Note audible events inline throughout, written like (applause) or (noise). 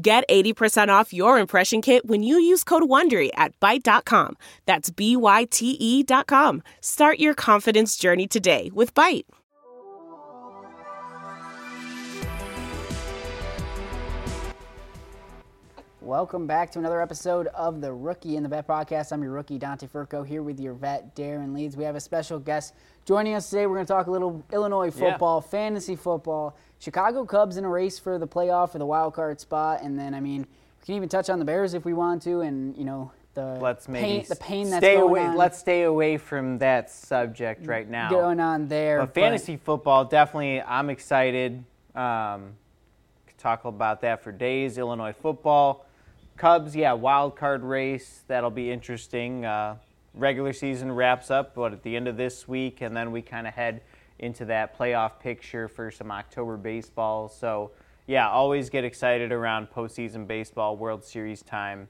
Get 80% off your impression kit when you use code WONDERY at Byte.com. That's B-Y-T-E dot com. Start your confidence journey today with Byte. Welcome back to another episode of the Rookie in the Vet podcast. I'm your rookie, Dante Furco, here with your vet, Darren Leeds. We have a special guest joining us today. We're going to talk a little Illinois football, yeah. fantasy football, Chicago Cubs in a race for the playoff for the wild card spot, and then, I mean, we can even touch on the Bears if we want to, and, you know, the let's pain, the pain that's stay going away, on. Let's stay away from that subject right now. Going on there. But fantasy but, football, definitely, I'm excited. Um, could talk about that for days. Illinois football. Cubs, yeah, wild card race. That'll be interesting. Uh, regular season wraps up, but at the end of this week, and then we kind of head into that playoff picture for some October baseball. So, yeah, always get excited around postseason baseball, World Series time.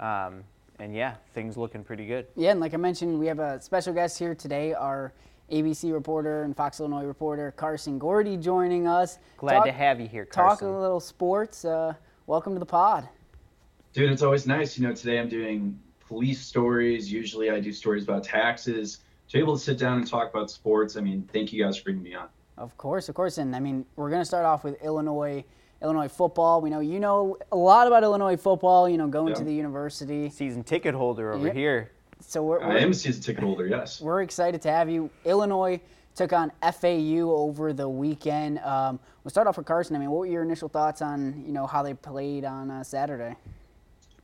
Um, and yeah, things looking pretty good. Yeah, and like I mentioned, we have a special guest here today, our ABC reporter and Fox Illinois reporter Carson Gourdie joining us. Glad talk, to have you here, Carson. Talk a little sports. Uh, welcome to the pod. Dude, it's always nice. You know, today I'm doing police stories. Usually I do stories about taxes. To be able to sit down and talk about sports, I mean, thank you guys for bringing me on. Of course, of course. And I mean, we're going to start off with Illinois. Illinois football. We know you know a lot about Illinois football. You know, going yeah. to the university. Season ticket holder over here. So we're, we're, I am a season ticket holder. Yes. (laughs) We're excited to have you. Illinois took on FAU over the weekend. Um, we'll start off with Carson. I mean, what were your initial thoughts on you know how they played on uh, Saturday?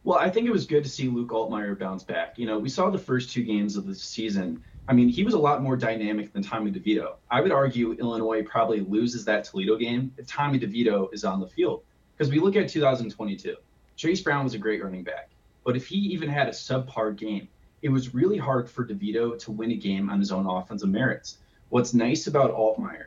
Well, I think it was good to see Luke Altmyer bounce back. You know, we saw the first two games of the season. I mean, he was a lot more dynamic than Tommy DeVito. I would argue Illinois probably loses that Toledo game if Tommy DeVito is on the field. Because we look at 2022, Chase Brown was a great running back. But if he even had a subpar game, it was really hard for DeVito to win a game on his own offensive merits. What's nice about Altmyer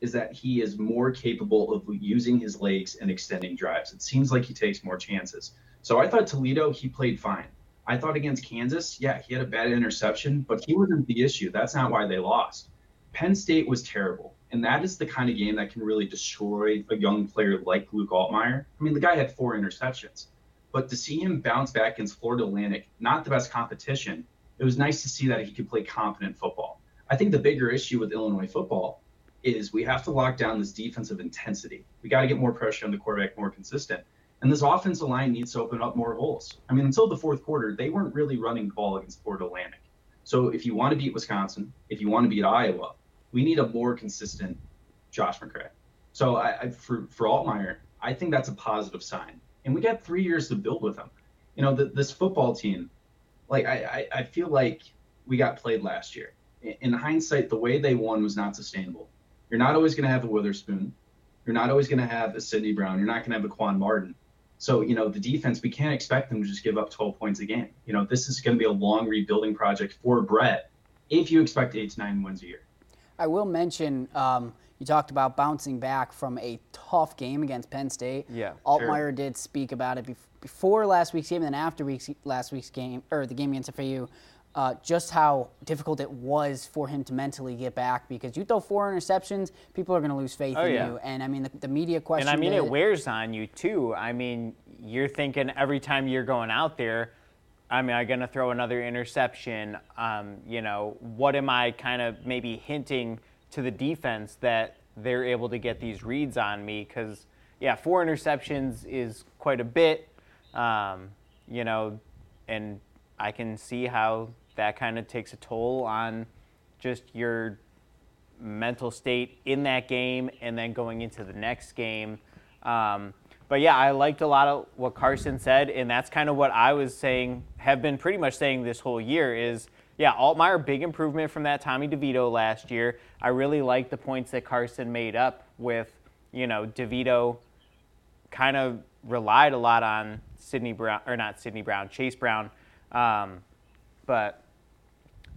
is that he is more capable of using his legs and extending drives. It seems like he takes more chances. So I thought Toledo, he played fine. I thought against Kansas, yeah, he had a bad interception, but he wasn't the issue. That's not why they lost. Penn State was terrible. And that is the kind of game that can really destroy a young player like Luke Altmyer. I mean, the guy had four interceptions. But to see him bounce back against Florida Atlantic, not the best competition, it was nice to see that he could play confident football. I think the bigger issue with Illinois football is we have to lock down this defensive intensity. We got to get more pressure on the quarterback, more consistent. And this offensive line needs to open up more holes. I mean, until the fourth quarter, they weren't really running the ball against Florida Atlantic. So if you want to beat Wisconsin, if you want to beat Iowa, we need a more consistent Josh McCray. So I, I, for for Altmyer, I think that's a positive sign. And we got three years to build with him. You know, the, this football team, like I, I, I feel like we got played last year. In hindsight, the way they won was not sustainable. You're not always going to have a Witherspoon. You're not always going to have a Sydney Brown. You're not going to have a Quan Martin. So, you know, the defense, we can't expect them to just give up 12 points a game. You know, this is going to be a long rebuilding project for Brett if you expect eight to nine wins a year. I will mention um, you talked about bouncing back from a tough game against Penn State. Yeah. Altmyer sure. did speak about it before last week's game and then after week's, last week's game, or the game against FAU uh, just how difficult it was for him to mentally get back because you throw four interceptions, people are going to lose faith oh, in yeah. you. And I mean, the, the media question. And I mean, it wears on you too. I mean, you're thinking every time you're going out there, I mean, I'm going to throw another interception. Um, you know, what am I kind of maybe hinting to the defense that they're able to get these reads on me? Because, yeah, four interceptions is quite a bit. Um, you know, and I can see how that kind of takes a toll on just your mental state in that game and then going into the next game. Um, but yeah, I liked a lot of what Carson said, and that's kind of what I was saying, have been pretty much saying this whole year is, yeah, Altmyer, big improvement from that Tommy DeVito last year. I really like the points that Carson made up with, you know, DeVito kind of relied a lot on Sydney Brown, or not Sydney Brown, Chase Brown. Um, but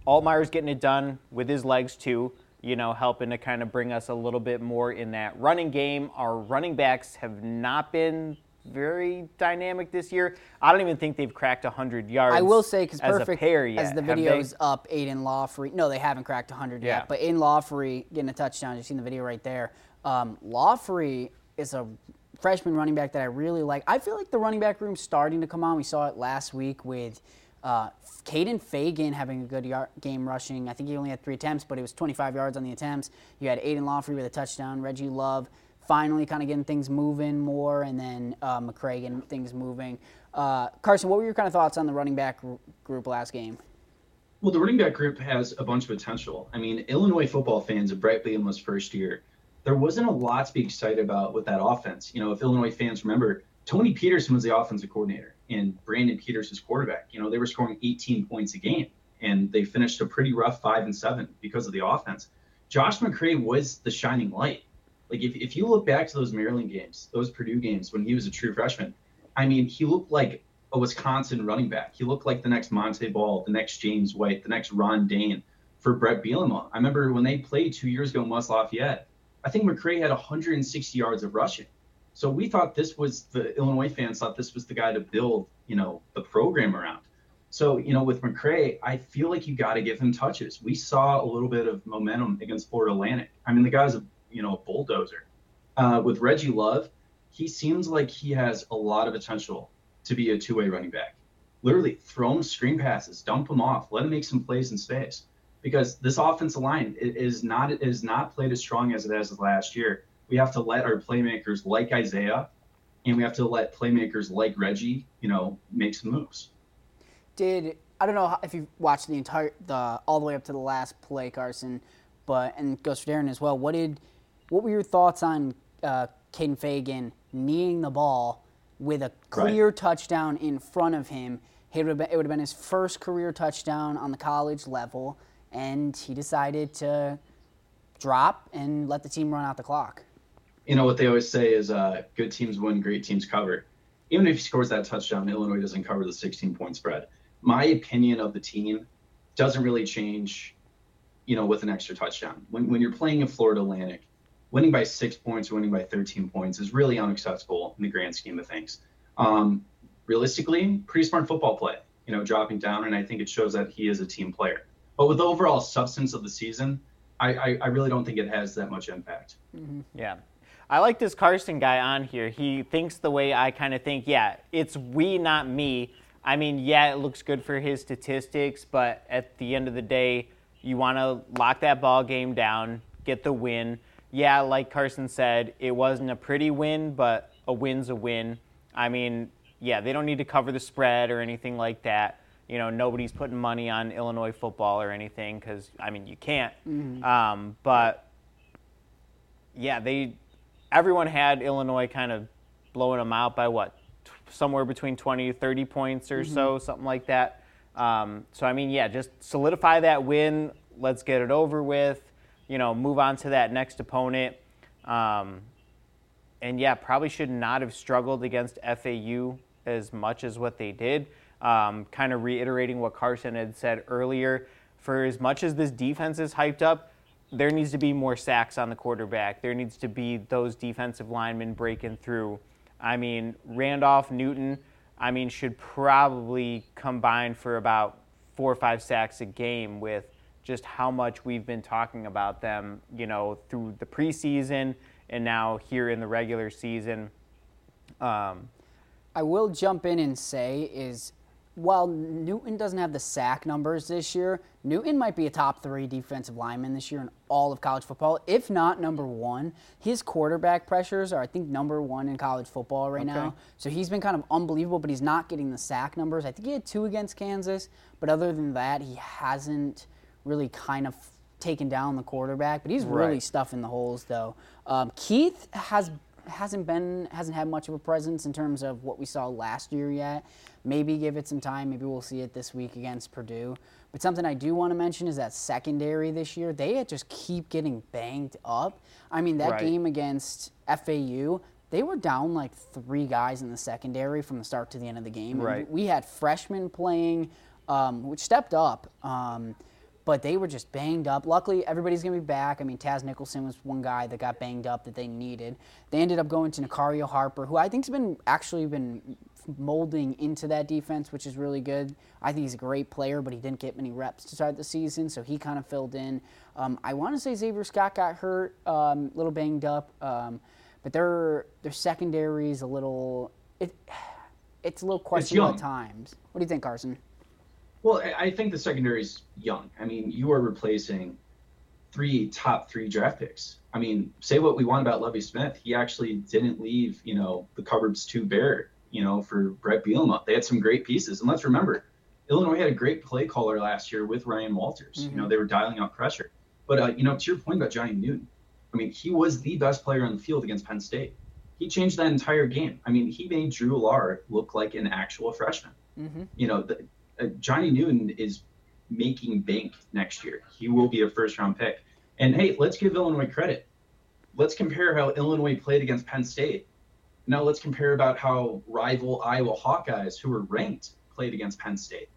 Altmyer's getting it done with his legs too, you know, helping to kind of bring us a little bit more in that running game. Our running backs have not been very dynamic this year. I don't even think they've cracked 100 yards. I will say because perfect a pair yet. as the video's up, Aidan Laughery. No, they haven't cracked 100 Yeah. yet, but Aidan Laughery getting a touchdown. You've seen the video right there. Um, Laughery is a freshman running back that I really like. I feel like the running back room's starting to come on. We saw it last week with uh, Kaden Feagin having a good yard, game rushing. I think he only had three attempts, but it was 25 yards on the attempts. You had Aidan Laughery with a touchdown. Reggie Love finally kind of getting things moving more, and then uh, McCray getting things moving. Uh, Carson, what were your kind of thoughts on the running back gr- group last game? Well, the running back group has a bunch of potential. I mean, Illinois football fans of Brett Bielema's first year, there wasn't a lot to be excited about with that offense. You know, if Illinois fans remember, Tony Petersen was the offensive coordinator and Brandon Peters was quarterback. You know, they were scoring 18 points a game and they finished a pretty rough five and seven because of the offense. Josh McCray was the shining light. Like if, if you look back to those Maryland games, those Purdue games when he was a true freshman, I mean, he looked like a Wisconsin running back. He looked like the next Montee Ball, the next James White, the next Ron Dayne for Brett Bielema. I remember when they played two years ago in West Lafayette, I think McCray had 160 yards of rushing. So we thought this was the Illinois fans thought this was the guy to build, you know, the program around. So, you know, with McCray, I feel like you got to give him touches. We saw a little bit of momentum against Florida Atlantic. I mean, the guy's a, you know, a bulldozer. Uh, with Reggie Love, he seems like he has a lot of potential to be a two-way running back. Literally, throw him screen passes, dump him off, let him make some plays in space. Because this offensive line is not is not played as strong as it has last year. We have to let our playmakers like Isaiah, and we have to let playmakers like Reggie, you know, make some moves. Did I don't know if you watched the entire the all the way up to the last play, Carson, but and goes for Darren as well. What did what were your thoughts on uh, Kaden Feagin kneeing the ball with a clear touchdown in front of him? It would, have been, it would have been his first career touchdown on the college level, and he decided to drop and let the team run out the clock. You know what they always say is uh, good teams win, great teams cover. Even if he scores that touchdown, Illinois doesn't cover the 16 point spread. My opinion of the team doesn't really change, you know, with an extra touchdown. When, when you're playing in Florida Atlantic, winning by six points or winning by 13 points is really unacceptable in the grand scheme of things. Um, realistically, pretty smart football play, you know, dropping down, and I think it shows that he is a team player. But with the overall substance of the season, I, I, I really don't think it has that much impact. Yeah. I like this Carson guy on here. He thinks the way I kind of think. Yeah, it's we, not me. I mean, yeah, it looks good for his statistics, but at the end of the day, you want to lock that ball game down, get the win. Yeah, like Carson said, it wasn't a pretty win, but a win's a win. I mean, yeah, they don't need to cover the spread or anything like that. You know, nobody's putting money on Illinois football or anything because, I mean, you can't. Um, but yeah, they everyone had Illinois kind of blowing them out by what t- somewhere between 20 to 30 points or so, something like that. Um, so I mean, yeah, just solidify that win. Let's get it over with. You know, move on to that next opponent. Um, and yeah, probably should not have struggled against FAU as much as what they did. Um, kind of reiterating what Carson had said earlier. For as much as this defense is hyped up, there needs to be more sacks on the quarterback. There needs to be those defensive linemen breaking through. I mean, Randolph, Newton, I mean, should probably combine for about four or five sacks a game with just how much we've been talking about them, you know, through the preseason and now here in the regular season. Um, I will jump in and say is while Newton doesn't have the sack numbers this year, Newton might be a top three defensive lineman this year in all of college football, if not number one. His quarterback pressures are, I think, number one in college football right now. So he's been kind of unbelievable, but he's not getting the sack numbers. I think he had two against Kansas, but other than that, he hasn't really kind of taken down the quarterback. But he's really Right. stuffing the holes, though. Um, Keith has hasn't been hasn't had much of a presence in terms of what we saw last year yet. Maybe give it some time. Maybe we'll see it this week against Purdue. But something I do want to mention is that secondary this year they just keep getting banged up. I mean that Right. game against FAU. they were down like three guys in the secondary from the start to the end of the game. Right. We had freshmen playing, um, which stepped up. Um, but they were just banged up. Luckily, everybody's going to be back. I mean, Taz Nicholson was one guy that got banged up that they needed. They ended up going to Nicario Harper, who I think's been actually been molding into that defense, which is really good. I think he's a great player, but he didn't get many reps to start the season, so he kind of filled in. Um, I want to say Xavier Scott got hurt, a um, little banged up, um, but their their secondary is a little it, it's a little questionable at times. What do you think, Carson? Well, I think the secondary is young. I mean, you are replacing three top three draft picks. I mean, say what we want about Lovie Smith, he actually didn't leave, you know, the cupboards too bare, you know, for Brett Bielema. They had some great pieces, and let's remember, Illinois had a great play caller last year with Ryan Walters. Mm-hmm. You know, mm-hmm. they were dialing out pressure. But uh, you know, to your point about Johnny Newton, I mean, he was the best player on the field against Penn State. He changed that entire game. I mean, he made Drew Allar look like an actual freshman. Mm-hmm. You know, the, uh, Johnny Newton is making bank next year. He will be a first round pick. And hey, let's give Illinois credit. Let's compare how Illinois played against Penn State. Now let's compare about how rival Iowa Hawkeyes, who were ranked, played against Penn State.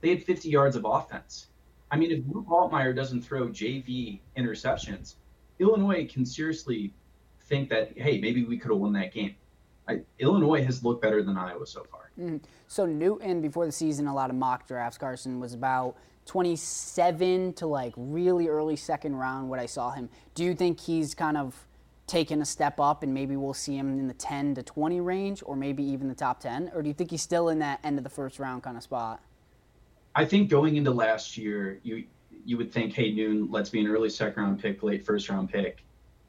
They had 50 yards of offense. I mean, if Luke Altmyer doesn't throw JV interceptions, Illinois can seriously think that, hey, maybe we could have won that game. I, Illinois has looked better than Iowa so far. Mm-hmm. So Newton, before the season, a lot of mock drafts, Carson was about 27 to like really early second round. What I saw him. Do you think he's kind of taken a step up and maybe we'll see him in the 10 to 20 range, or maybe even the top 10, or do you think he's still in that end of the first round kind of spot? I think going into last year, you you would think, hey, Noon, let's be an early second round pick, late first round pick.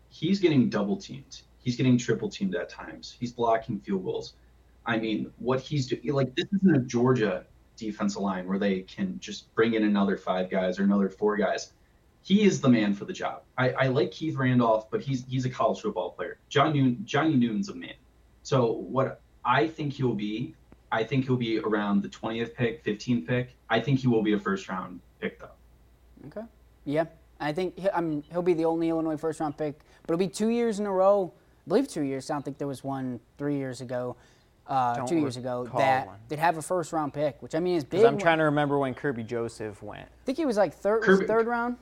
He's getting double teamed. He's getting triple teamed at times. He's blocking field goals. I mean, what he's doing, like, this isn't a Georgia defensive line where they can just bring in another five guys or another four guys. He is the man for the job. I, I like Keith Randolph, but he's he's a college football player. John Noon, Johnny Newton's a man. So what I think he'll be, I think he'll be around the 20th pick, 15th pick. I think he will be a first round pick though. Okay. Yeah, I think he, mean, he'll be the only Illinois first round pick, but it'll be two years in a row. I believe two years. I don't think there was one three years ago uh, two years ago that one. they'd have a first round pick, which I mean is big. I'm trying to remember when Kerby Joseph went. I think he was like third Kerby, third round.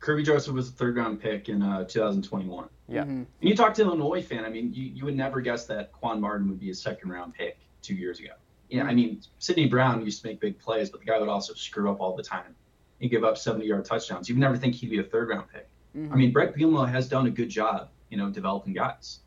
Kerby Joseph was a third round pick in uh, 2021. Yeah. Mm-hmm. And you talk to an Illinois fan, I mean, you, you would never guess that Quan Martin would be a second round pick two years ago. Yeah, mm-hmm. I mean, Sydney Brown used to make big plays, but the guy would also screw up all the time and give up 70 yard touchdowns. You'd never think he'd be a third round pick. Mm-hmm. I mean, Brett Bielema has done a good job, you know, developing guys.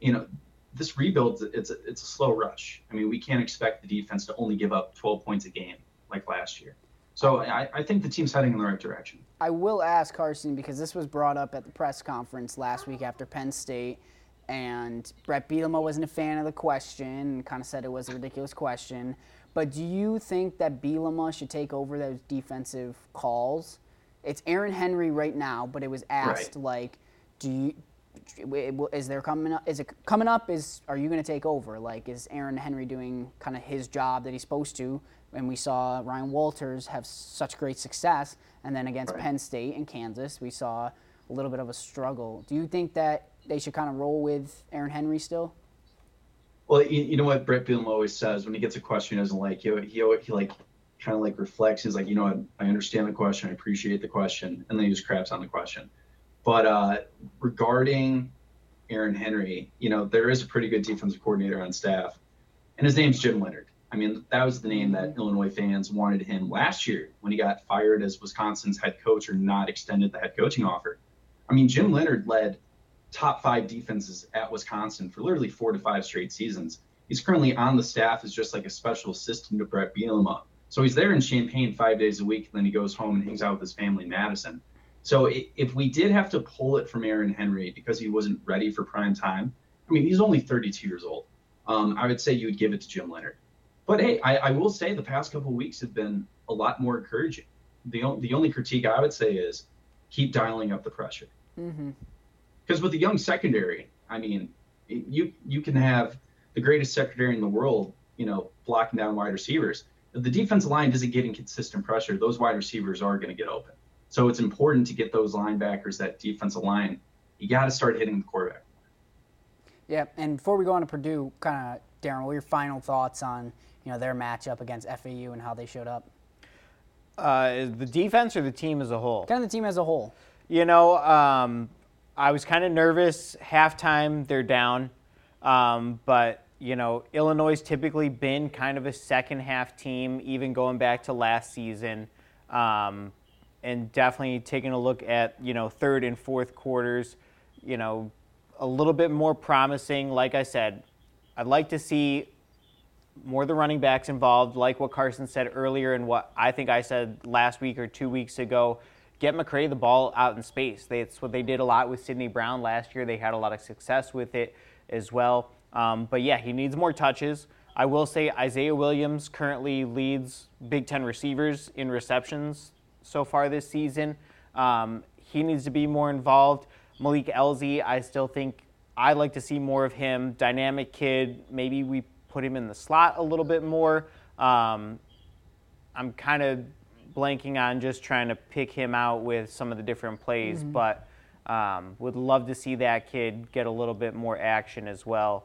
You know, this rebuild it's a, it's a slow rush. I mean, we can't expect the defense to only give up 12 points a game like last year. So I, I think the team's heading in the right direction. I will ask Carson because this was brought up at the press conference last week after Penn State, and Brett Bielema wasn't a fan of the question and kind of said it was a ridiculous question. But do you think that Bielema should take over those defensive calls? It's Aaron Henry right now, but it was asked right. like, do you is there coming up? Is it coming up? Is are you going to take over? Like, is Aaron Henry doing kind of his job that he's supposed to? And we saw Ryan Walters have such great success, and then against right. Penn State and Kansas, we saw a little bit of a struggle. Do you think that they should kind of roll with Aaron Henry still? Well, you, you know what Brett Bielema always says when he gets a question he doesn't like, he, he, he like kind of like reflects. He's like, you know what, I understand the question, I appreciate the question, and then he just craps on the question. But uh, regarding Aaron Henry, you know, there is a pretty good defensive coordinator on staff, and his name's Jim Leonhard. I mean, that was the name that Illinois fans wanted him last year when he got fired as Wisconsin's head coach or not extended the head coaching offer. I mean, Jim Leonhard led top five defenses at Wisconsin for literally four to five straight seasons. He's currently on the staff as just like a special assistant to Brett Bielema. So he's there in Champaign five days a week, and then he goes home and hangs out with his family in Madison. So if we did have to pull it from Aaron Henry because he wasn't ready for prime time, I mean, he's only 32 years old. Um, I would say you would give it to Jim Leonhard. But hey, I, I will say the past couple weeks have been a lot more encouraging. The, the only critique I would say is keep dialing up the pressure. Because mm-hmm. with the young secondary, I mean, you you can have the greatest secondary in the world, you know, blocking down wide receivers. If the defensive line isn't getting consistent pressure, those wide receivers are going to get open. So it's important to get those linebackers, that defensive line. You got to start hitting the quarterback. Yeah, and before we go on to Purdue, kind of Darren, what were your final thoughts on you know their matchup against FAU and how they showed up? Uh, the defense or the team as a whole? Kind of the team as a whole. You know, um, I was kind of nervous. Halftime, they're down, um, but you know, Illinois typically been kind of a second half team, even going back to last season, um, and definitely taking a look at you know third and fourth quarters. You know, a little bit more promising. Like I said, I'd like to see more of the running backs involved, like what Carson said earlier and what I think I said last week or two weeks ago. Get McCray the ball out in space. That's what they did a lot with Sydney Brown last year. They had a lot of success with it as well. Um, but yeah, he needs more touches. I will say Isaiah Williams currently leads Big Ten receivers in receptions so far this season. Um, he needs to be more involved. Malik Elzy, I still think I'd like to see more of him. Dynamic kid. Maybe we put him in the slot a little bit more. Um, I'm kind of blanking on just trying to pick him out with some of the different plays, mm-hmm. but um, would love to see that kid get a little bit more action as well.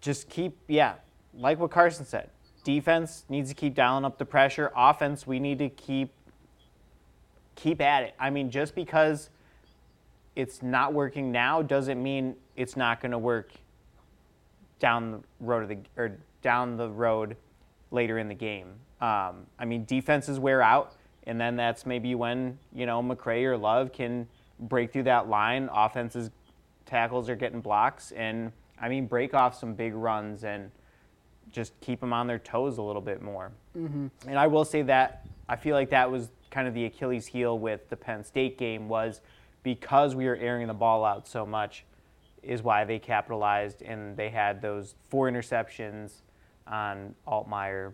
Just keep, yeah, like what Carson said. Defense needs to keep dialing up the pressure. Offense, we need to keep keep at it. I mean, just because it's not working now doesn't mean it's not going to work down the road of the or down the road later in the game. Um, I mean, defenses wear out, and then that's maybe when you know McCray or Love can break through that line. Offenses tackles are getting blocks, and I mean break off some big runs and just keep them on their toes a little bit more. Mm-hmm. And I will say that I feel like that was kind of the Achilles heel with the Penn State game was because we were airing the ball out so much is why they capitalized and they had those four interceptions on Altmyer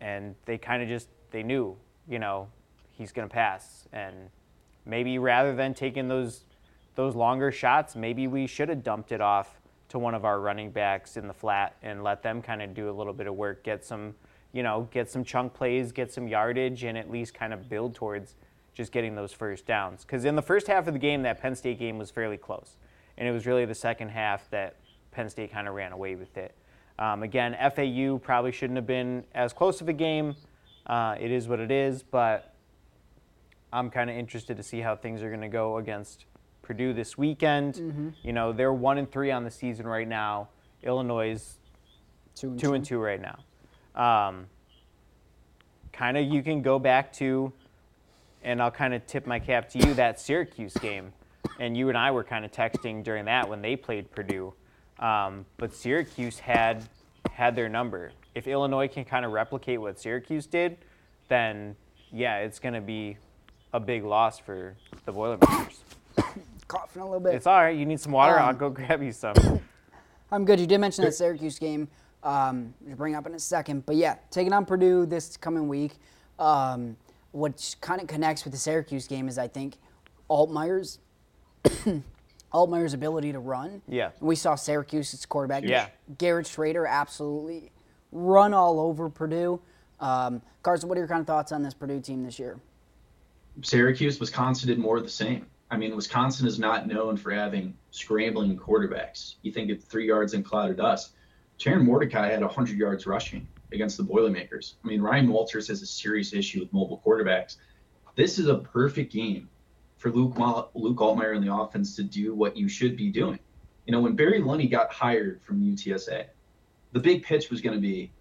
and they kind of just they knew, you know, he's going to pass and maybe rather than taking those those longer shots, maybe we should have dumped it off to one of our running backs in the flat and let them kind of do a little bit of work, get some, you know, get some chunk plays, get some yardage and at least kind of build towards just getting those first downs. Because in the first half of the game, that Penn State game was fairly close. And it was really the second half that Penn State kind of ran away with it. Um, again, FAU probably shouldn't have been as close of a game. Uh, it is what it is, but I'm kind of interested to see how things are going to go against Purdue this weekend. Mm-hmm. You know, they're one and three on the season right now. Illinois is two and two, two. And two right now. Um, kind of, you can go back to and I'll kind of tip my cap to you that Syracuse game. And you and I were kind of texting during that when they played Purdue. Um, but Syracuse had had their number. If Illinois can kind of replicate what Syracuse did, then yeah, it's going to be a big loss for the Boilermakers. (coughs) Coughing a little bit. It's all right. You need some water? Um, I'll go (coughs) grab you some. (coughs) I'm good. You did mention that Syracuse game. Um, to bring up in a second, but yeah, taking on Purdue this coming week. Um, what kind of connects with the Syracuse game is I think Altmyer's (coughs) Altmyer's ability to run. Yeah. We saw Syracuse's quarterback, yeah. Garrett Shrader, absolutely run all over Purdue. Um, Carson, what are your kind of thoughts on this Purdue team this year? Syracuse, Wisconsin did more of the same. I mean, Wisconsin is not known for having scrambling quarterbacks. You think it's three yards in cloud of dust. Tanner Mordecai had 100 yards rushing against the Boilermakers. I mean, Ryan Walters has a serious issue with mobile quarterbacks. This is a perfect game for Luke Luke Altmyer and the offense to do what you should be doing. You know, when Barry Lunney got hired from UTSA, the big pitch was going to be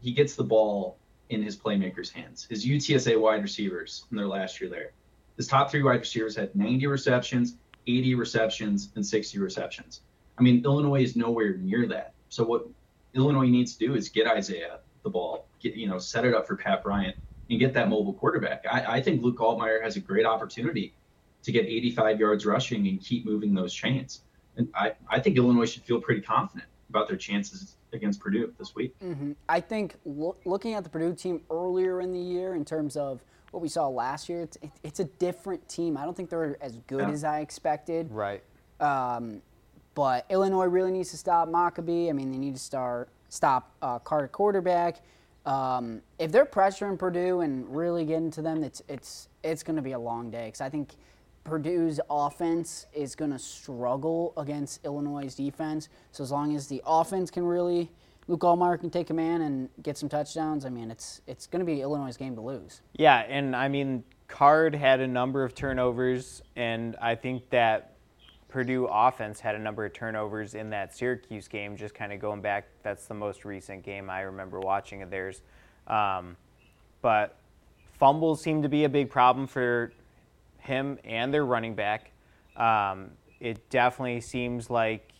he gets the ball in his playmakers' hands. His UTSA wide receivers in their last year there, his top three wide receivers had 90 receptions, 80 receptions, and 60 receptions. I mean, Illinois is nowhere near that. So what Illinois needs to do is get Isaiah the ball, get, you know, set it up for Pat Bryant and get that mobile quarterback. I, I think Luke Altmyer has a great opportunity to get 85 yards rushing and keep moving those chains. And I, I think Illinois should feel pretty confident about their chances against Purdue this week. Mm-hmm. I think lo- looking at the Purdue team earlier in the year in terms of what we saw last year, it's, it's a different team. I don't think they're as good yeah. as I expected. Right. Um, but Illinois really needs to stop Mockobee. I mean, they need to start stop uh, Carter quarterback. Um, if they're pressuring Purdue and really getting to them, it's it's it's going to be a long day because I think Purdue's offense is going to struggle against Illinois' defense. So as long as the offense can really, Luke Altmyer can take command and get some touchdowns. I mean, it's it's going to be Illinois' game to lose. Yeah, and I mean, Card had a number of turnovers, and I think that Purdue offense had a number of turnovers in that Syracuse game. Just kind of going back, that's the most recent game I remember watching of theirs. Um, but fumbles seem to be a big problem for him and their running back. Um, it definitely seems like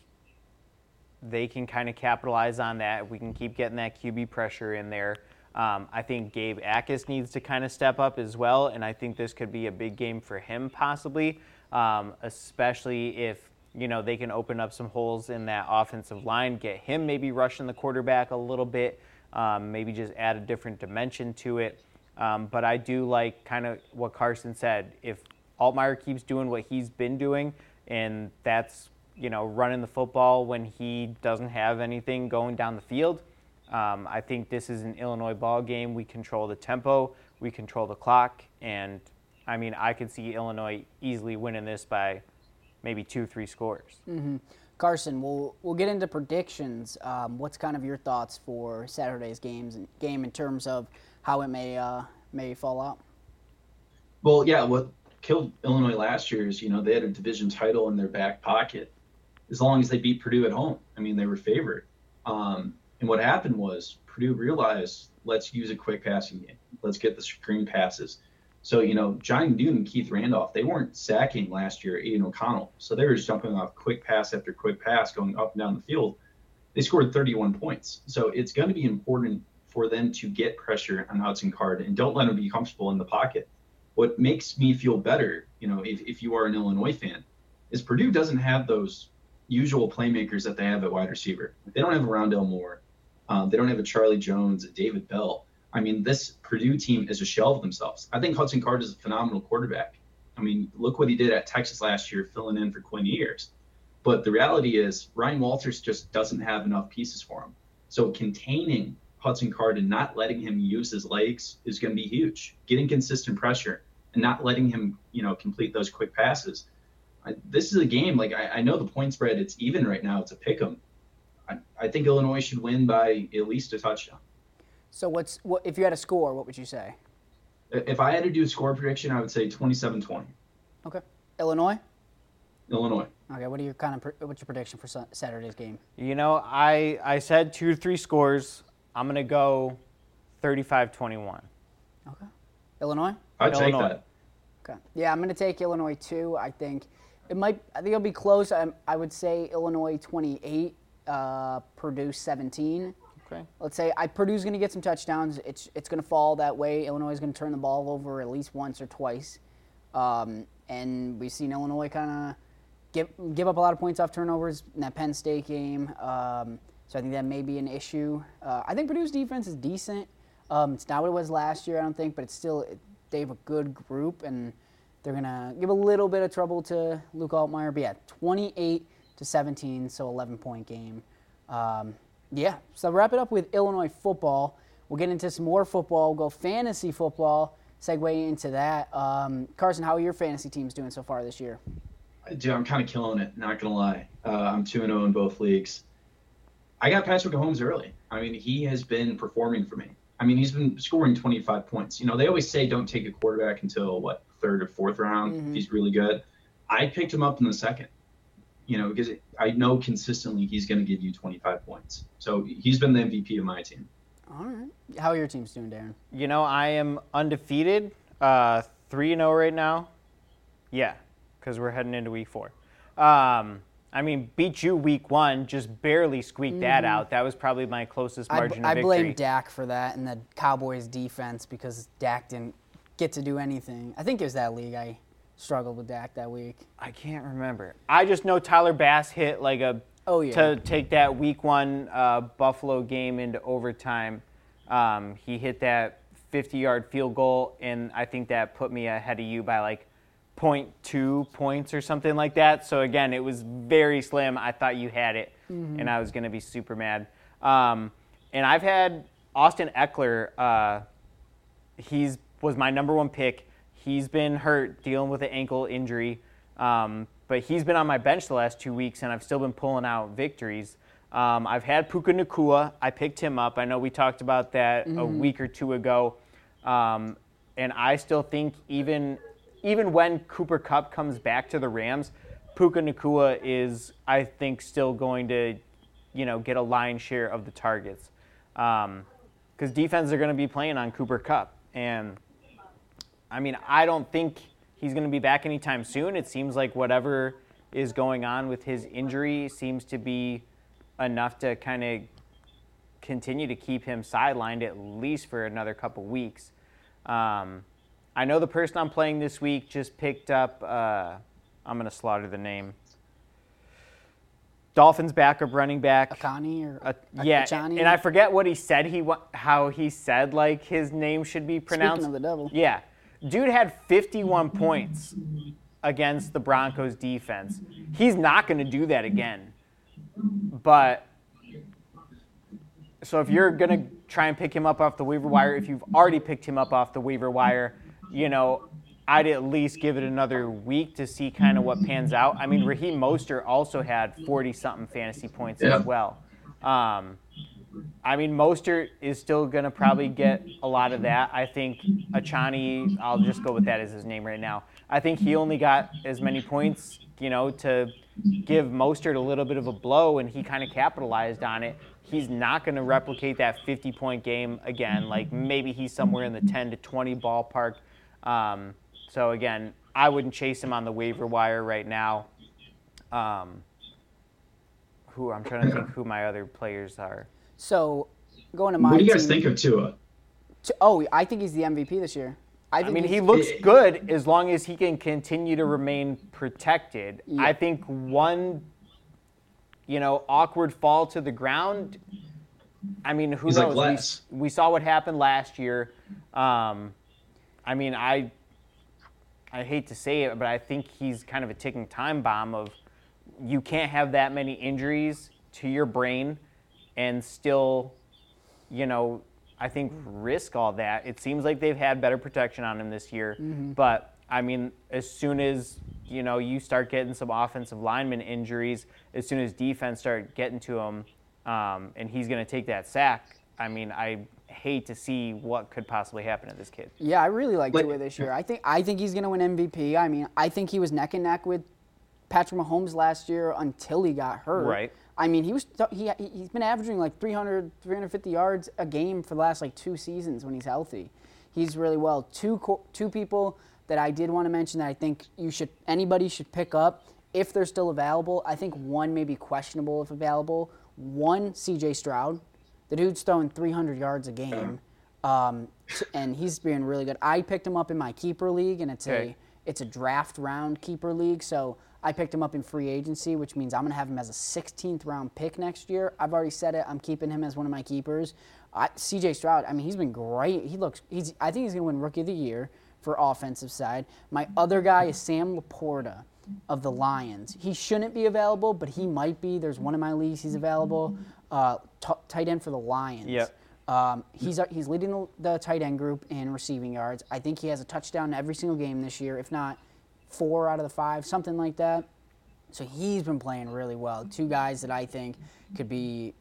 they can kind of capitalize on that. We can keep getting that QB pressure in there. Um, I think Gabe Jacas needs to kind of step up as well, and I think this could be a big game for him possibly, um, especially if you know they can open up some holes in that offensive line, get him maybe rushing the quarterback a little bit, um, maybe just add a different dimension to it. Um, but I do like kind of what Carson said. If Altmyer keeps doing what he's been doing, and that's you know running the football when he doesn't have anything going down the field. Um, I think this is an Illinois ball game. We control the tempo, we control the clock, and I mean I could see Illinois easily winning this by maybe two, three scores. Mm-hmm. Carson, we'll we'll get into predictions. Um, what's kind of your thoughts for Saturday's games and game in terms of how it may uh, may fall out? Well, yeah, what killed Illinois last year is you know they had a division title in their back pocket as long as they beat Purdue at home. I mean, they were favored. Um, and what happened was Purdue realized let's use a quick passing game. Let's get the screen passes. So, you know, Johnny Newton and Keith Randolph, they weren't sacking last year Aidan O'Connell. So they were just jumping off quick pass after quick pass going up and down the field. They scored 31 points. So it's going to be important for them to get pressure on Hudson Card and don't let him be comfortable in the pocket. What makes me feel better, you know, if, if you are an Illinois fan, is Purdue doesn't have those usual playmakers that they have at wide receiver. They don't have a Rondale Moore. Um, they don't have a Charlie Jones, a David Bell. I mean, this Purdue team is a shell of themselves. I think Hudson Card is a phenomenal quarterback. I mean, look what he did at Texas last year, filling in for Quinn Ewers. But the reality is, Ryan Walters just doesn't have enough pieces for him. So containing Hudson Card and not letting him use his legs is going to be huge. Getting consistent pressure and not letting him, you know, complete those quick passes. I, this is a game like I, I know the point spread. It's even right now. It's a pick 'em. I, I think Illinois should win by at least a touchdown. So what's what if you had a score? What would you say? If I had to do a score prediction, I would say 27-20. Okay. Illinois. Illinois. Okay. What are your kind of what's your prediction for Saturday's game? You know, I I said two to three scores. I'm gonna go 35-21. Okay. Illinois. I'd Illinois. take that. Okay. Yeah, I'm going to take Illinois too. I think it might. I think it'll be close. I, I would say Illinois 28, uh, Purdue 17. Okay. Let's say I Purdue's going to get some touchdowns. It's it's going to fall that way. Illinois is going to turn the ball over at least once or twice, um, and we've seen Illinois kind of give give up a lot of points off turnovers in that Penn State game. Um, so I think that may be an issue. Uh, I think Purdue's defense is decent. Um, it's not what it was last year, I don't think, but it's still they have a good group and they're gonna give a little bit of trouble to Luke Altmyer. But yeah, 28 to 17, so 11 point game. Um, yeah, so wrap it up with Illinois football. We'll get into some more football. We'll go fantasy football. Segue into that. Um, Carson, how are your fantasy teams doing so far this year? Dude, I'm kind of killing it. Not gonna lie. Uh, I'm two and zero in both leagues. I got Patrick Mahomes early. I mean, he has been performing for me. I mean, he's been scoring 25 points. You know, they always say don't take a quarterback until what third or fourth round. Mhm. If he's really good. I picked him up in the second. You know, because I know consistently he's going to give you 25 points. So he's been the MVP of my team. All right. How are your teams doing, Darren? You know, I am undefeated, uh, three and zero right now. Yeah, because we're heading into week four. Um, I mean, beat you week one, just barely squeaked that out. That was probably my closest I, margin I of blame. Dak for that and the Cowboys defense because Dak didn't get to do anything. I think it was that league I struggled with Dak that week. I can't remember. I just know Tyler Bass hit like a Oh, yeah. to take that week one uh, Buffalo game into overtime. Um, he hit that 50 yard field goal, and I think that put me ahead of you by like 0.2 points or something like that. So again, it was very slim. I thought you had it, and I was going to be super mad. Um, and I've had Austin Ekeler. Uh, he's was my number one pick. he's been hurt, dealing with an ankle injury. Um, but he's been on my bench the last two weeks, and I've still been pulling out victories. Um, I've had Puka Nacua. I picked him up. I know we talked about that mm-hmm. a week or two ago. Um, and I still think even even when Cooper Kupp comes back to the Rams, Puka Nacua is, I think, still going to, you know, get a lion's share of the targets. Because um, defenses are going to be playing on Cooper Kupp, And, I mean, I don't think he's going to be back anytime soon. It seems like whatever is going on with his injury seems to be enough to kind of continue to keep him sidelined at least for another couple weeks. Um, I know the person I'm playing this week just picked up. Uh, I'm going to slaughter the name. Dolphins backup running back. Akani or uh, yeah, Achani? and I forget what he said. He how he said like his name should be pronounced. Speaking of the devil. Yeah, dude had 51 points against the Broncos defense. He's not going to do that again. But so if you're going to try and pick him up off the waiver wire, if you've already picked him up off the waiver wire, you know, I'd at least give it another week to see kind of what pans out. I mean, Raheem Mostert also had 40 something fantasy points yeah. as well. Um, I mean, Mostert is still going to probably get a lot of that. I think Achani, I'll just go with that as his name right now. I think he only got as many points, you know, to give Mostert a little bit of a blow, and he kind of capitalized on it. He's not going to replicate that 50 point game again. Like maybe he's somewhere in the 10 to 20 ballpark. Um, so again, I wouldn't chase him on the waiver wire right now. Um, who I'm trying to think who my other players are. So going to my. What do you guys team, think of Tua? Oh, I think he's the MVP this year. I, I mean, he looks good as long as he can continue to remain protected. Yeah. I think one, you know, awkward fall to the ground. I mean, who he's knows? Like we, we, saw what happened last year. Um, I mean, I I hate to say it, but I think he's kind of a ticking time bomb of you can't have that many injuries to your brain and still, you know, I think risk all that. It seems like they've had better protection on him this year, mm-hmm. but I mean, as soon as you know you start getting some offensive lineman injuries, as soon as defense start getting to him, um, and he's going to take that sack. I mean, I hate to see what could possibly happen to this kid. Yeah, I really like Tua this year. I think I think he's going to win MVP. I mean, I think he was neck and neck with Patrick Mahomes last year until he got hurt. Right. I mean, he was he he's been averaging like 300 350 yards a game for the last like two seasons when he's healthy. He's really well. Two two people that I did want to mention that I think you should anybody should pick up if they're still available. I think one may be questionable if available. One, C.J. Stroud. The dude's throwing 300 yards a game, um, and he's being really good. I picked him up in my keeper league, and it's okay. a it's a draft round keeper league. So I picked him up in free agency, which means I'm going to have him as a 16th round pick next year. I've already said it. I'm keeping him as one of my keepers. I, C.J. Stroud. I mean, he's been great. He looks. He's. I think he's going to win Rookie of the Year for offensive side. My other guy is Sam LaPorta of the Lions. He shouldn't be available, but he might be. There's one of my leagues he's available uh, t- tight end for the Lions. Yep. Um, he's he's leading the, the, tight end group in receiving yards. I think he has a touchdown every single game this year, if not four out of the five, something like that. So he's been playing really well. Two guys that I think could be,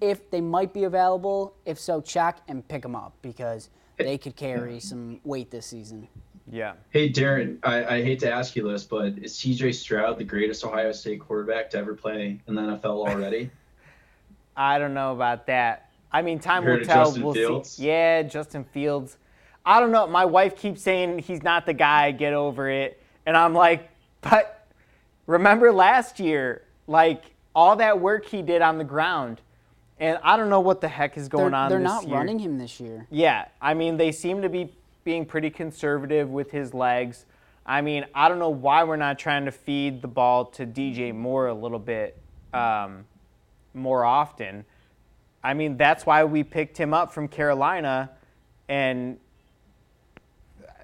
if they might be available. If so, check and pick them up because they could carry some weight this season. Yeah. Hey, Darren, I, I hate to ask you this, but is CJ Stroud the greatest Ohio State quarterback to ever play in the NFL already? (laughs) I don't know about that. I mean, time will tell. Justin we'll see. Yeah, Justin Fields. I don't know. My wife keeps saying he's not the guy. Get over it. And I'm like, but remember last year, like all that work he did on the ground. And I don't know what the heck is going they're, on. They're not year. running him this year. Yeah, I mean they seem to be being pretty conservative with his legs. I mean I don't know why we're not trying to feed the ball to DJ Moore a little bit. Um, more often. I mean, that's why we picked him up from Carolina, and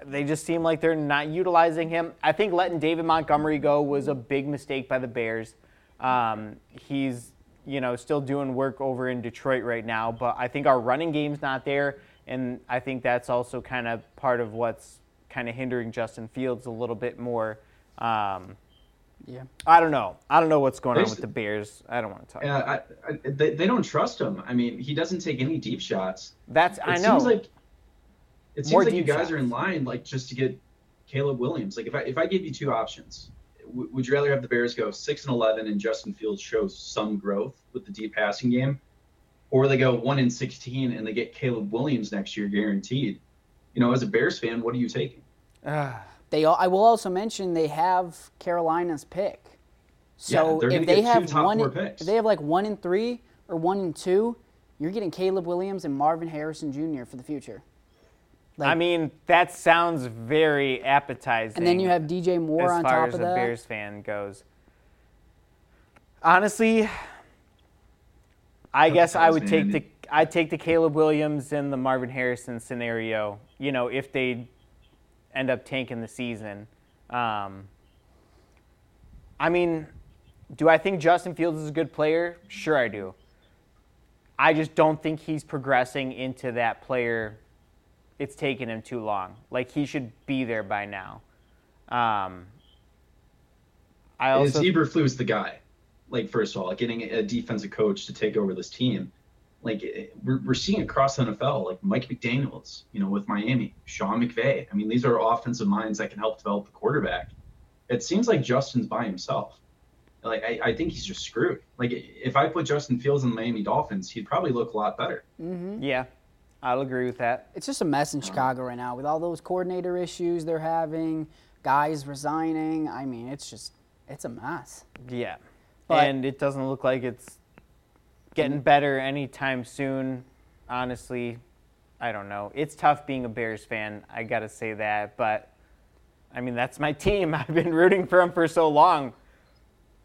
they just seem like they're not utilizing him. I think letting David Montgomery go was a big mistake by the Bears. Um, he's you know still doing work over in Detroit right now, but I think our running game's not there, and I think that's also kind of part of what's kind of hindering Justin Fields a little bit more. Um, Yeah. I don't know. I don't know what's going on with the Bears. I don't want to talk. Yeah, I, I, they, they don't trust him. I mean, he doesn't take any deep shots. That's It I know. Seems like, it seems like you guys shots. are in line like just to get Caleb Williams. Like if I if I gave you two options, w- would you rather have the Bears go six and eleven and Justin Fields show some growth with the deep passing game, or they go one and sixteen and they get Caleb Williams next year guaranteed? You know, as a Bears fan, what are you taking? Ah, They. al- I will also mention they have Carolina's pick. So they're if they have one, if they have like one and three or one and two, you're getting Caleb Williams and Marvin Harrison Jr. for the future. I mean, that sounds very appetizing. And then you have DJ Moore as on far top as of a that. Bears fan goes. Honestly, I guess I would take the I'd take the Caleb Williams and the Marvin Harrison scenario. You know, if they end up tanking the season. Um, I mean, do I think Justin Fields is a good player? Sure, I do. I just don't think he's progressing into that player. It's taken him too long. Like he should be there by now. Um, I Is also Eberflus the guy? Like first of all, getting a defensive coach to take over this team. Like eh, we're, we're seeing across the NFL, like Mike McDaniel's, you know, with Miami, Sean McVay. I mean, these are offensive minds that can help develop the quarterback. It seems like Justin's by himself. Like I, I think he's just screwed. Like if I put Justin Fields in the Miami Dolphins, he'd probably look a lot better. yeah, I'll agree with that. It's just a mess in Chicago right now with all those coordinator issues they're having, guys resigning. I mean, it's just it's a mess. Yeah. But- and it doesn't look like it's getting mm-hmm. better anytime soon. Honestly, I don't know. It's tough being a Bears fan. I got to say that. But, I mean, that's my team. (laughs) I've been rooting for them for so long.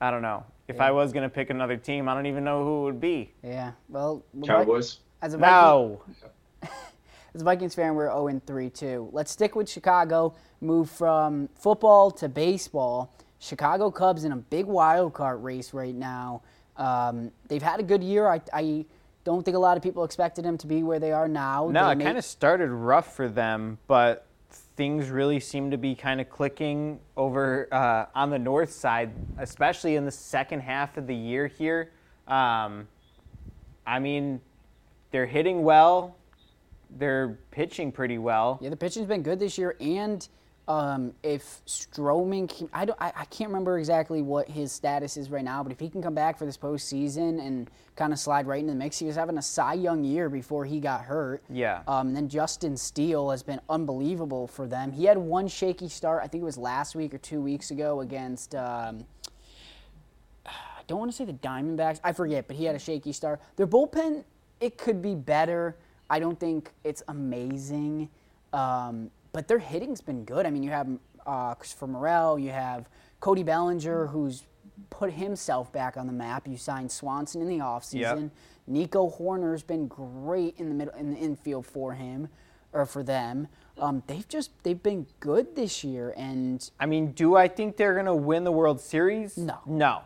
I don't know. If I was going to pick another team, I don't even know who it would be. Yeah. Well, Cowboys. as a Viking, No. As a Vikings fan, we're 0 and 3 too. Let's stick with Chicago. Move from football to baseball. Chicago Cubs in a big wild card race right now. Um, they've had a good year. I, I don't think a lot of people expected them to be where they are now. No, They it made- kind of started rough for them, but things really seem to be kind of clicking over uh, on the north side, especially in the second half of the year here. Um, I mean, they're hitting well, they're pitching pretty well. Yeah, the pitching's been good this year, and um, if Stroman, can, I don't, I, I can't remember exactly what his status is right now, but if he can come back for this postseason and kind of slide right into the mix, he was having a Cy Young year before he got hurt. Yeah. Um, then Justin Steele has been unbelievable for them. He had one shaky start, I think it was last week or two weeks ago against. Um, I don't want to say the Diamondbacks. I forget, but he had a shaky start. Their bullpen, it could be better. I don't think it's amazing, um, but their hitting's been good. I mean, you have uh, Christopher Morel, you have Cody Bellinger, who's put himself back on the map. You signed Swanson in the offseason. Yep. Nico Hoerner's been great in the middle in the infield for him or for them. Um, they've just they've been good this year, and I mean, do I think they're going to win the World Series? No. No.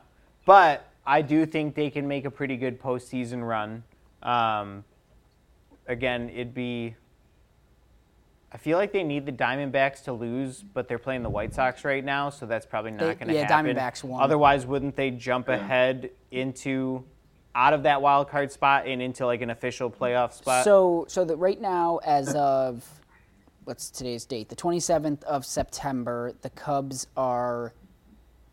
But I do think they can make a pretty good postseason run. Um, again, it'd be. I feel like they need the Diamondbacks to lose, but they're playing the White Sox right now, so that's probably not going to yeah, happen. Diamondbacks won. Otherwise, wouldn't they jump ahead into out of that wild card spot and into like an official playoff spot? So, so that right now, as of what's today's date, the 27th of September, the Cubs are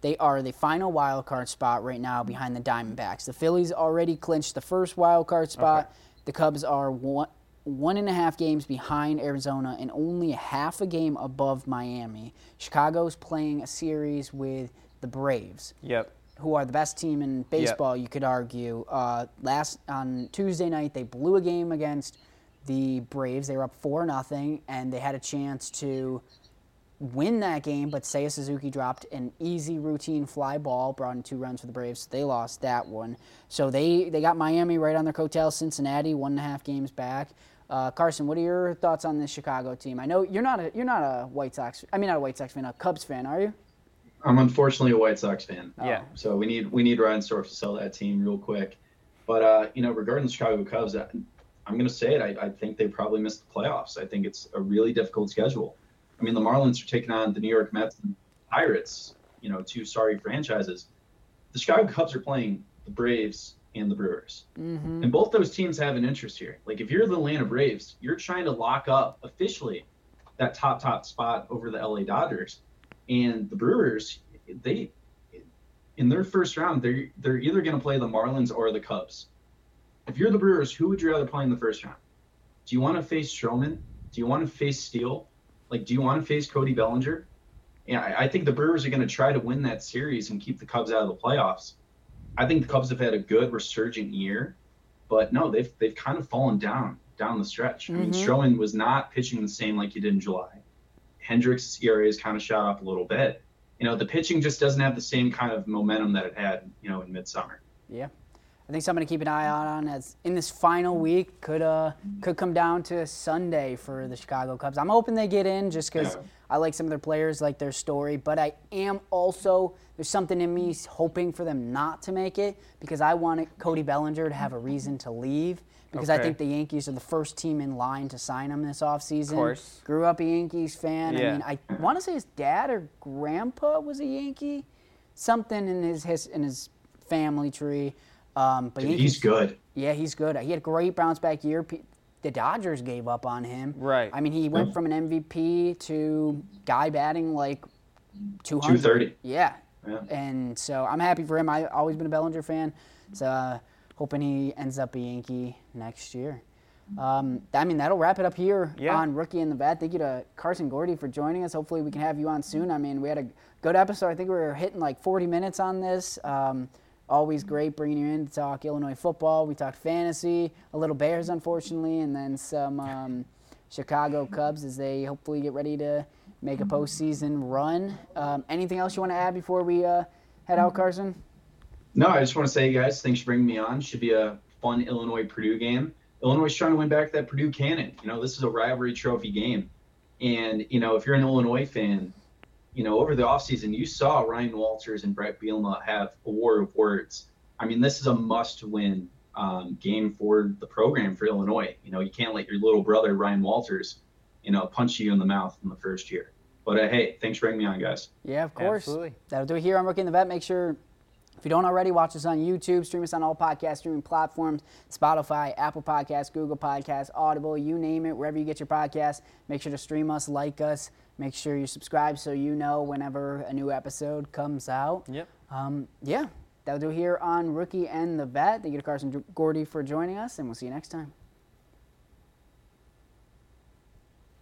they are the final wild card spot right now behind the Diamondbacks. The Phillies already clinched the first wild card spot. Okay. The Cubs are one one and a half games behind Arizona and only a half a game above Miami. Chicago's playing a series with the Braves yep. who are the best team in baseball, you could argue. Uh, last on Tuesday night, they blew a game against the Braves. They were up four nothing, and they had a chance to win that game. But Seiya Suzuki dropped an easy routine fly ball, brought in two runs for the Braves. They lost that one. So they they got Miami right on their coattails. Cincinnati one and a half games back. Uh, Carson, what are your thoughts on this Chicago team? I know you're not a you're not a White Sox. I mean, not a White Sox fan, a Cubs fan, are you? I'm unfortunately a White Sox fan. Yeah. So we need we need Ryan Stork to sell that team real quick. But uh, you know, regarding the Chicago Cubs, I, I'm going to say it. I, I think they probably missed the playoffs. I think it's a really difficult schedule. I mean, the Marlins are taking on the New York Mets and Pirates, you know, two sorry franchises. The Chicago Cubs are playing the Braves and the Brewers. Mm-hmm. And both those teams have an interest here. Like if you're the Atlanta Braves, you're trying to lock up officially that top top spot over the LA Dodgers. And the Brewers, they in their first round, they're they're either going to play the Marlins or the Cubs. If you're the Brewers, who would you rather play in the first round? Do you want to face Stroman? Do you want to face Steele? Like, do you want to face Cody Bellinger? Yeah, I, I think the Brewers are going to try to win that series and keep the Cubs out of the playoffs. I think the Cubs have had a good resurgent year, but no, they've they've kind of fallen down down the stretch. I mean, Mhm. Stroman was not pitching the same like he did in July. Hendricks' ERA has kind of shot up a little bit. You know, the pitching just doesn't have the same kind of momentum that it had, you know, in midsummer. Yeah. I think something to keep an eye out on as in this final week could uh could come down to Sunday for the Chicago Cubs. I'm hoping they get in just because Yeah. I like some of their players, like their story, but I am also there's something in me hoping for them not to make it because I wanted Cody Bellinger to have a reason to leave because I think the Yankees are the first team in line to sign him this offseason. course. Grew up a Yankees fan. I mean, I want to say his dad or grandpa was a Yankee, something in his, his in his family tree. Um, but Dude, Yankees, he's good. Yeah, he's good. He had a great bounce back year. The Dodgers gave up on him. Right. I mean, he went from an MVP to guy batting like 200. 230. Yeah. Yeah. And so I'm happy for him. I've always been a Bellinger fan. So uh, hoping he ends up a Yankee next year. Um, I mean, that'll wrap it up here Yeah. on Rookie in the Vet. Thank you to Carson Gourdie for joining us. Hopefully, we can have you on soon. I mean, we had a good episode. I think we were hitting like 40 minutes on this. Um, always great bringing you in to talk Illinois football. We talked fantasy, a little Bears, unfortunately, and then some um, Chicago Cubs as they hopefully get ready to make a postseason run. Um, anything else you want to add before we uh, head out, Carson? No, I just want to say, guys, thanks for bringing me on. Should be a fun Illinois Purdue game. Illinois is trying to win back that Purdue cannon. You know, this is a rivalry trophy game. And, you know, if you're an Illinois fan, you know, over the offseason, you saw Ryan Walters and Brett Bielema have a war of words. I mean, this is a must win um, game for the program for Illinois. You know, you can't let your little brother, Ryan Walters, you know, punch you in the mouth in the first year. But uh, hey, thanks for bringing me on, guys. Yeah, of course. Absolutely. That'll do it here on Rookie in the Vet. Make sure, if you don't already, watch us on YouTube, stream us on all podcast streaming platforms Spotify, Apple Podcasts, Google Podcasts, Audible, you name it, wherever you get your podcasts. Make sure to stream us, like us. Make sure you subscribe so you know whenever a new episode comes out. Yep. Um, yeah, that'll do here on Rookie and the Vet. Thank you to Carson Gourdie for joining us, and we'll see you next time.